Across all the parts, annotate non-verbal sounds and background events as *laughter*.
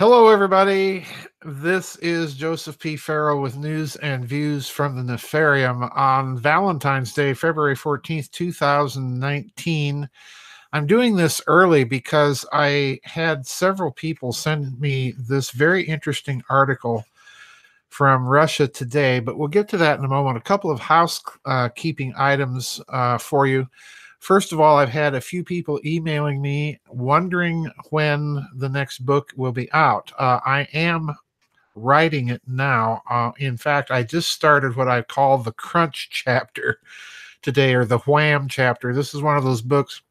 Hello, everybody. This is Joseph P. Farrell with news and views from the Nefarium on Valentine's Day, February 14th, 2019. I'm doing this early because I had several people send me this very interesting article from Russia Today, but we'll get to that in a moment. A couple of housekeeping uh, items uh, for you. First of all, I've had a few people emailing me wondering when the next book will be out. Uh, I am writing it now. Uh, in fact, I just started what I call the crunch chapter *laughs* today, or the wham chapter. This is one of those books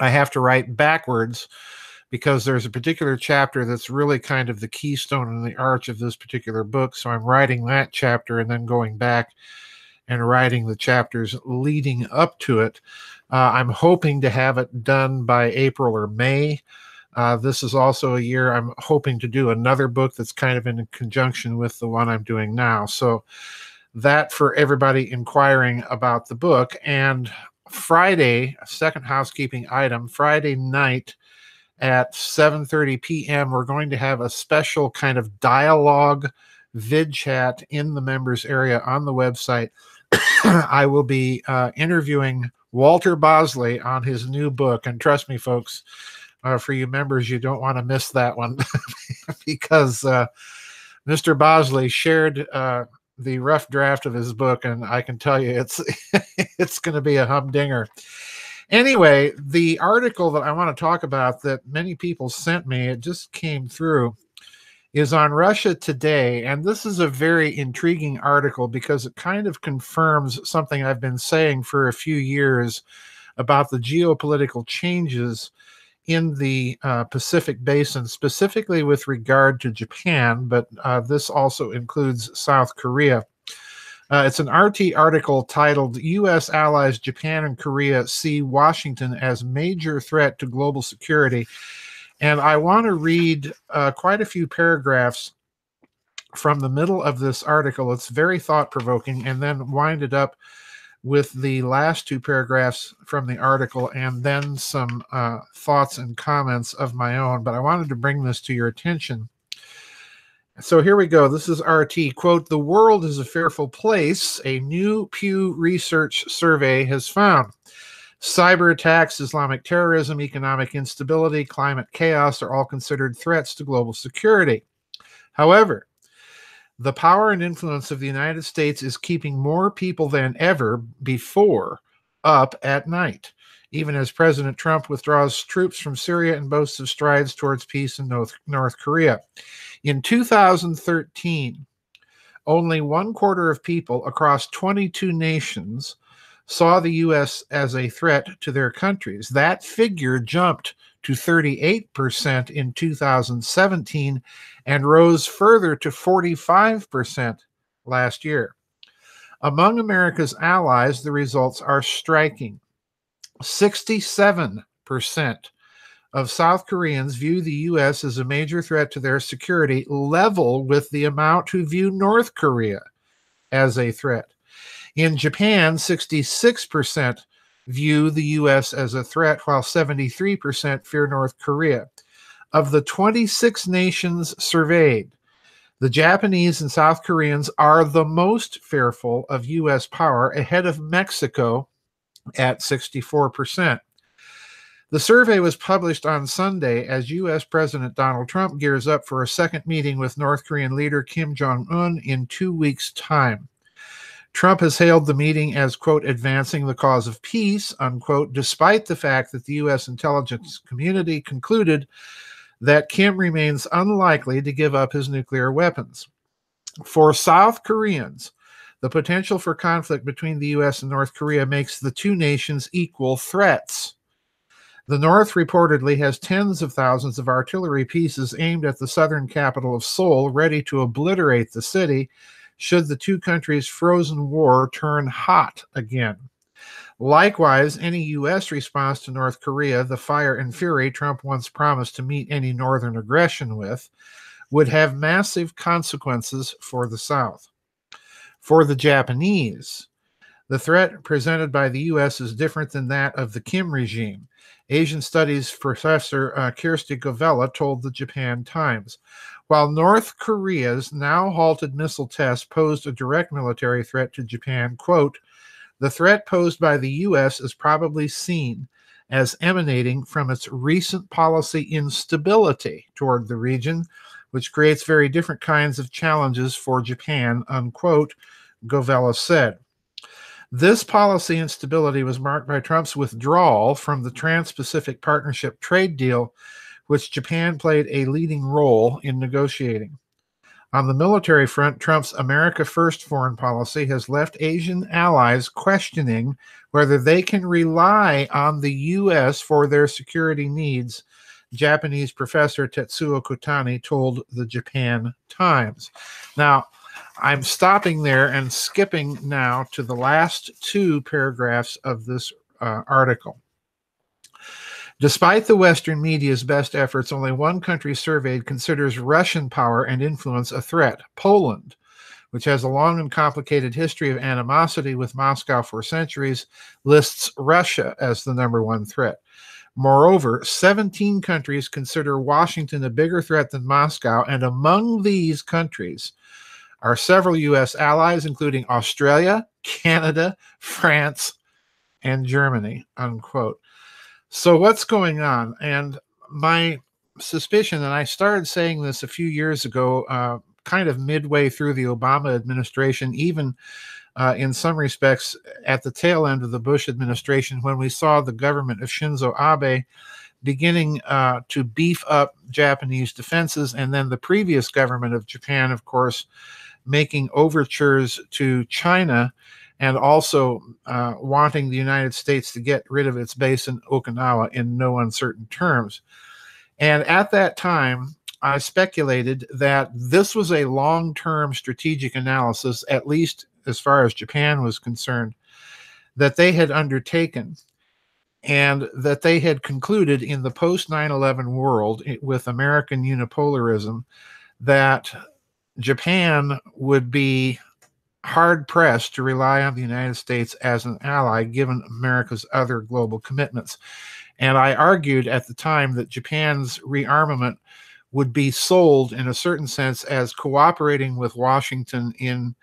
I have to write backwards because there's a particular chapter that's really kind of the keystone and the arch of this particular book. So I'm writing that chapter and then going back and writing the chapters leading up to it. Uh, I'm hoping to have it done by April or May. Uh, this is also a year I'm hoping to do another book that's kind of in conjunction with the one I'm doing now. So that for everybody inquiring about the book. And Friday, second housekeeping item, Friday night at 7:30 p.m. we're going to have a special kind of dialogue vid chat in the members area on the website. *coughs* I will be uh, interviewing Walter Bosley on his new book, and trust me, folks, uh, for you members, you don't want to miss that one *laughs* because uh, Mr. Bosley shared uh, the rough draft of his book, and I can tell you it's *laughs* it's going to be a humdinger. Anyway, the article that I want to talk about that many people sent me, it just came through, is on Russia Today. And this is a very intriguing article because it kind of confirms something I've been saying for a few years about the geopolitical changes in the uh, Pacific Basin, specifically with regard to Japan, but uh, this also includes South Korea. Uh, it's an RT article titled U.S. Allies Japan and Korea See Washington as Major Threat to Global Security. And I want to read uh, quite a few paragraphs from the middle of this article. It's very thought provoking, and then wind it up with the last two paragraphs from the article and then some uh, thoughts and comments of my own. But I wanted to bring this to your attention so here we go. This is RT. Quote The world is a fearful place, a new Pew Research survey has found. Cyber attacks, Islamic terrorism, economic instability, climate chaos are all considered threats to global security. However, the power and influence of the United States is keeping more people than ever before up at night, even as President Trump withdraws troops from Syria and boasts of strides towards peace in North, North Korea. In 2013, only one quarter of people across 22 nations saw the U.S. as a threat to their countries. That figure jumped to 38% in 2017 and rose further to 45% last year. Among America's allies, the results are striking. 67% of South Koreans view the U.S. as a major threat to their security, level with the amount who view North Korea as a threat. In Japan, 66% view the U.S. as a threat, while 73% fear North Korea. Of the 26 nations surveyed, the Japanese and South Koreans are the most fearful of U.S. power, ahead of Mexico at 64%. The survey was published on Sunday as U.S. President Donald Trump gears up for a second meeting with North Korean leader Kim Jong un in two weeks' time. Trump has hailed the meeting as, quote, advancing the cause of peace, unquote, despite the fact that the U.S. intelligence community concluded that Kim remains unlikely to give up his nuclear weapons. For South Koreans, the potential for conflict between the U.S. and North Korea makes the two nations equal threats. The North reportedly has tens of thousands of artillery pieces aimed at the southern capital of Seoul, ready to obliterate the city should the two countries' frozen war turn hot again. Likewise, any U.S. response to North Korea, the fire and fury Trump once promised to meet any northern aggression with, would have massive consequences for the South. For the Japanese, The threat presented by the U.S. is different than that of the Kim regime. Asian Studies professor uh, Kristi Govella told the Japan Times. While North Korea's now halted missile tests posed a direct military threat to Japan, quote, the threat posed by the U.S. is probably seen as emanating from its recent policy instability toward the region, which creates very different kinds of challenges for Japan, unquote, Govella said. This policy instability was marked by Trump's withdrawal from the Trans Pacific Partnership trade deal, which Japan played a leading role in negotiating. On the military front, Trump's America First foreign policy has left Asian allies questioning whether they can rely on the U.S. for their security needs, Japanese professor Tetsuo Kotani told the Japan Times. Now, I'm stopping there and skipping now to the last two paragraphs of this uh, article. Despite the Western media's best efforts, only one country surveyed considers Russian power and influence a threat Poland, which has a long and complicated history of animosity with Moscow for centuries, lists Russia as the number one threat. Moreover, 17 countries consider Washington a bigger threat than Moscow, and among these countries are several U.S. allies, including Australia, Canada, France, and Germany. Unquote. So, what's going on? And my suspicion, and I started saying this a few years ago, uh, kind of midway through the Obama administration, even uh, in some respects at the tail end of the Bush administration, when we saw the government of Shinzo Abe beginning uh, to beef up Japanese defenses, and then the previous government of Japan, of course, making overtures to China and also uh, wanting the United States to get rid of its base in Okinawa in no uncertain terms. And at that time, I speculated that this was a long term strategic analysis, at least as far as Japan was concerned, that they had undertaken and that they had concluded in the post 9 11 world with American unipolarism that Japan would be hard pressed to rely on the United States as an ally given America's other global commitments. And I argued at the time that Japan's rearmament would be sold in a certain sense as cooperating with Washington in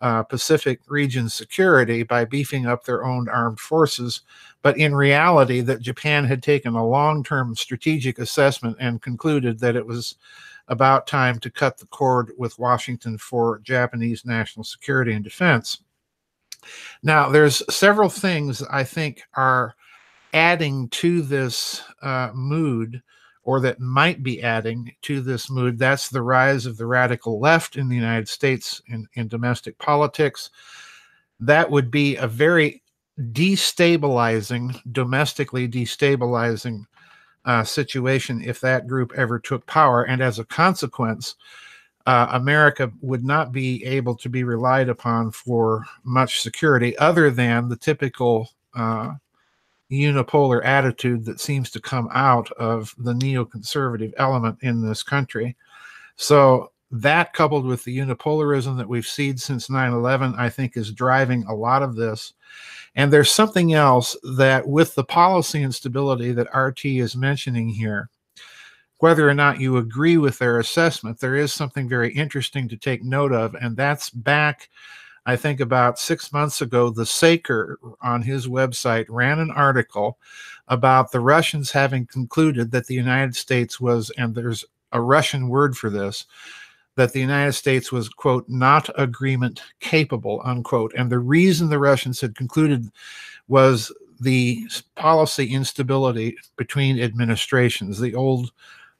uh, Pacific region security by beefing up their own armed forces. But in reality, that Japan had taken a long term strategic assessment and concluded that it was about time to cut the cord with Washington for Japanese national security and defense. Now, there's several things I think are adding to this uh, mood, or that might be adding to this mood. That's the rise of the radical left in the United States in, in domestic politics. That would be a very destabilizing, domestically destabilizing uh, situation if that group ever took power. And as a consequence, uh, America would not be able to be relied upon for much security other than the typical uh, unipolar attitude that seems to come out of the neoconservative element in this country. So, that coupled with the unipolarism that we've seen since 9 11, I think is driving a lot of this. And there's something else that, with the policy instability that RT is mentioning here, whether or not you agree with their assessment, there is something very interesting to take note of. And that's back, I think, about six months ago. The Saker on his website ran an article about the Russians having concluded that the United States was, and there's a Russian word for this, that the United States was, quote, not agreement capable, unquote. And the reason the Russians had concluded was the policy instability between administrations. The old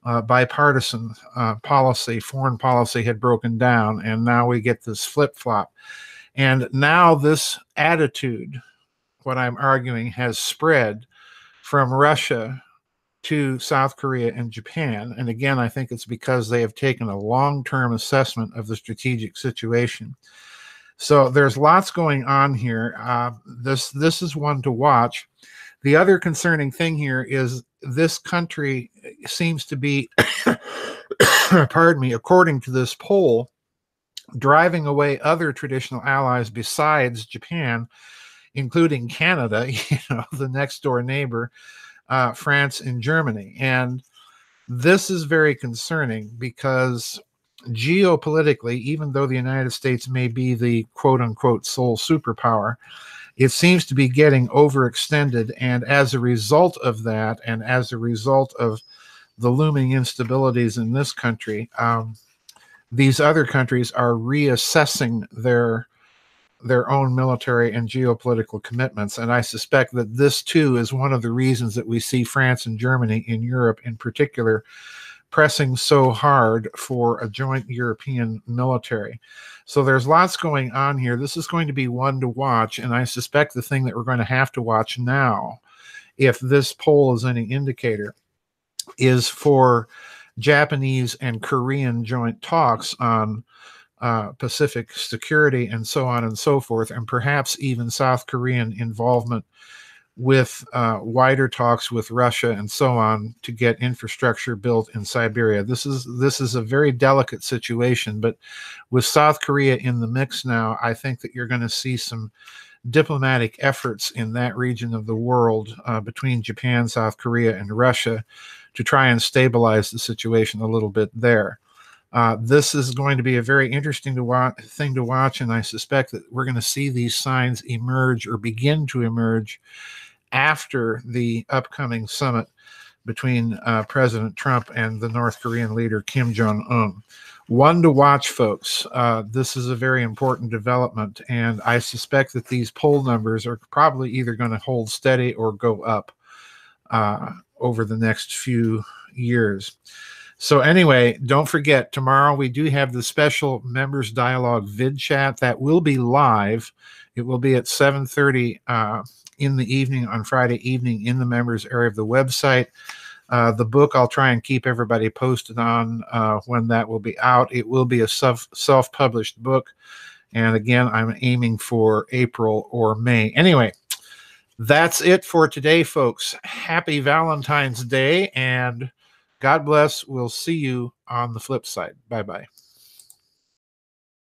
uh, bipartisan uh, policy, foreign policy had broken down, and now we get this flip flop. And now this attitude, what I'm arguing, has spread from Russia to South Korea and Japan. And again, I think it's because they have taken a long term assessment of the strategic situation. So there's lots going on here. Uh, this this is one to watch. The other concerning thing here is this country seems to be, *coughs* pardon me, according to this poll, driving away other traditional allies besides Japan, including Canada, *laughs* you know, the next door neighbor, uh, France and Germany. And this is very concerning because geopolitically, even though the United States may be the quote unquote sole superpower, it seems to be getting overextended. And as a result of that, and as a result of the looming instabilities in this country, um, these other countries are reassessing their their own military and geopolitical commitments. And I suspect that this too is one of the reasons that we see France and Germany in Europe in particular pressing so hard for a joint European military. So there's lots going on here. This is going to be one to watch. And I suspect the thing that we're going to have to watch now, if this poll is any indicator, is for Japanese and Korean joint talks on uh, Pacific security and so on and so forth, and perhaps even South Korean involvement with uh, wider talks with Russia and so on to get infrastructure built in Siberia. This is this is a very delicate situation, but with South Korea in the mix now, I think that you're going to see some diplomatic efforts in that region of the world uh, between Japan, South Korea, and Russia to try and stabilize the situation a little bit there. Uh, this is going to be a very interesting to watch, thing to watch, and I suspect that we're going to see these signs emerge or begin to emerge after the upcoming summit between uh, President Trump and the North Korean leader Kim Jong Un. One to watch, folks. Uh, this is a very important development, and I suspect that these poll numbers are probably either going to hold steady or go up uh, over the next few years. So anyway, don't forget tomorrow we do have the special members dialogue vid chat that will be live. It will be at 7:30 uh, in the evening on Friday evening in the members area of the website. Uh, the book I'll try and keep everybody posted on uh, when that will be out. It will be a self self published book, and again, I'm aiming for April or May. Anyway, that's it for today, folks. Happy Valentine's Day and God bless. We'll see you on the flip side. Bye bye.